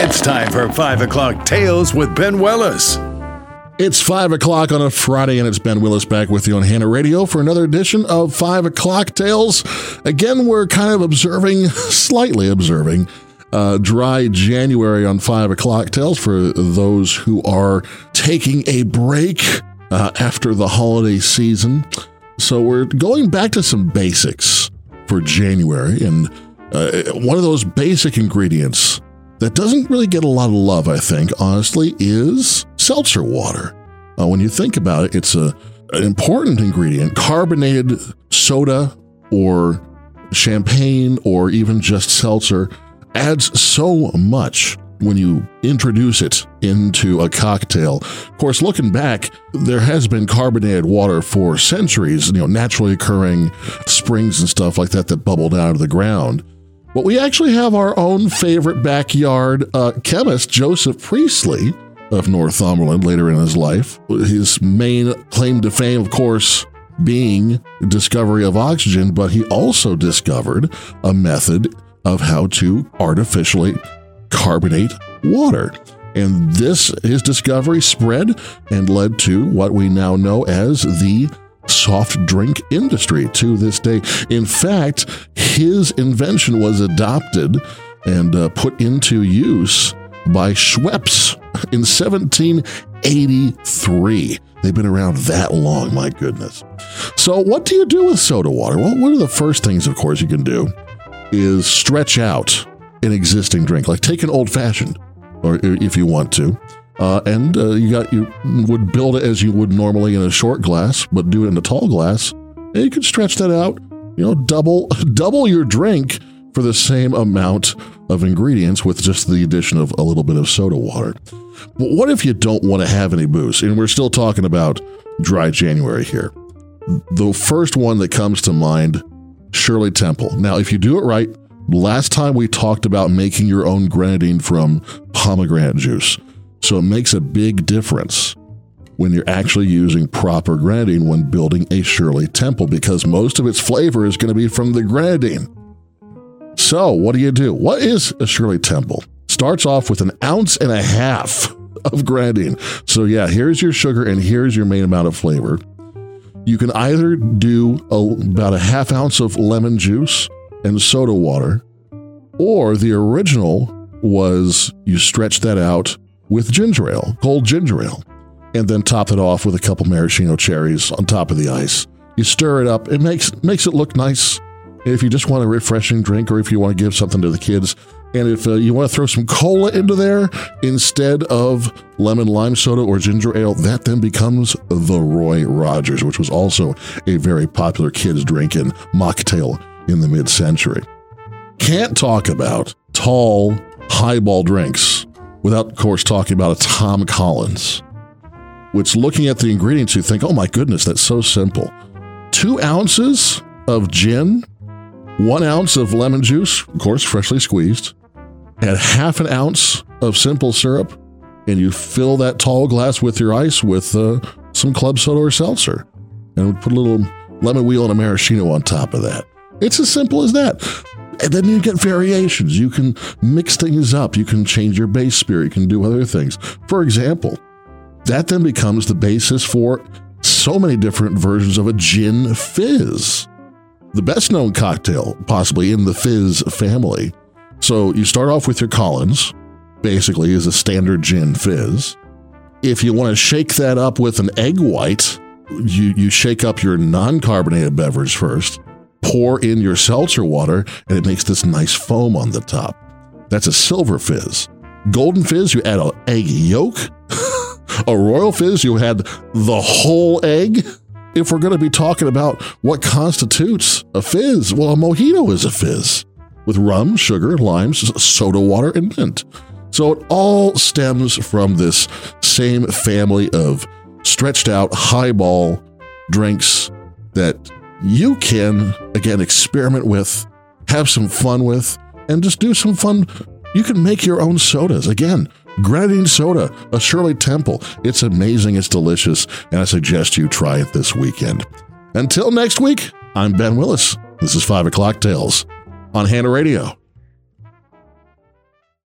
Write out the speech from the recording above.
It's time for 5 o'clock tales with Ben Willis. It's 5 o'clock on a Friday, and it's Ben Willis back with you on Hannah Radio for another edition of 5 o'clock tales. Again, we're kind of observing, slightly observing, uh, dry January on 5 o'clock tales for those who are taking a break uh, after the holiday season. So we're going back to some basics for January, and uh, one of those basic ingredients that doesn't really get a lot of love, I think, honestly, is seltzer water. Uh, when you think about it, it's a, an important ingredient. Carbonated soda or champagne or even just seltzer adds so much when you introduce it into a cocktail. Of course, looking back, there has been carbonated water for centuries, you know, naturally occurring springs and stuff like that that bubbled out of the ground. But we actually have our own favorite backyard uh, chemist, Joseph Priestley of Northumberland, later in his life. His main claim to fame, of course, being discovery of oxygen, but he also discovered a method of how to artificially carbonate water. And this, his discovery spread and led to what we now know as the soft drink industry to this day. In fact, his invention was adopted and uh, put into use by Schweppes in 1783. They've been around that long, my goodness. So, what do you do with soda water? Well, one of the first things, of course, you can do is stretch out an existing drink, like take an old fashioned, or if you want to, uh, and uh, you got you would build it as you would normally in a short glass, but do it in a tall glass. And you could stretch that out. You know, double double your drink for the same amount of ingredients with just the addition of a little bit of soda water. But what if you don't want to have any booze? And we're still talking about dry January here. The first one that comes to mind, Shirley Temple. Now, if you do it right, last time we talked about making your own grenadine from pomegranate juice. So it makes a big difference when you're actually using proper grenadine when building a Shirley Temple because most of its flavor is going to be from the grenadine. So, what do you do? What is a Shirley Temple? Starts off with an ounce and a half of grenadine. So, yeah, here's your sugar and here's your main amount of flavor. You can either do a, about a half ounce of lemon juice and soda water, or the original was you stretch that out with ginger ale, cold ginger ale, and then top it off with a couple maraschino cherries on top of the ice. You stir it up. It makes makes it look nice. If you just want a refreshing drink, or if you want to give something to the kids, and if uh, you want to throw some cola into there instead of lemon lime soda or ginger ale, that then becomes the Roy Rogers, which was also a very popular kids' drink and mocktail in the mid century. Can't talk about tall highball drinks without, of course, talking about a Tom Collins, which looking at the ingredients, you think, oh my goodness, that's so simple. Two ounces of gin, one ounce of lemon juice, of course, freshly squeezed, and half an ounce of simple syrup, and you fill that tall glass with your ice with uh, some club soda or seltzer. And put a little lemon wheel and a maraschino on top of that. It's as simple as that. And then you get variations. You can mix things up. You can change your base spirit. You can do other things. For example, that then becomes the basis for so many different versions of a gin fizz. The best known cocktail, possibly in the fizz family. So you start off with your Collins, basically, is a standard gin fizz. If you want to shake that up with an egg white, you, you shake up your non carbonated beverage first pour in your seltzer water, and it makes this nice foam on the top. That's a silver fizz. Golden fizz, you add an egg yolk. a royal fizz, you had the whole egg. If we're going to be talking about what constitutes a fizz, well, a mojito is a fizz with rum, sugar, limes, soda water, and mint. So it all stems from this same family of stretched out highball drinks that you can, again, experiment with, have some fun with, and just do some fun. You can make your own sodas. Again, grenadine soda, a Shirley Temple. It's amazing, it's delicious, and I suggest you try it this weekend. Until next week, I'm Ben Willis. This is 5 O'Clock Tales on Hannah Radio.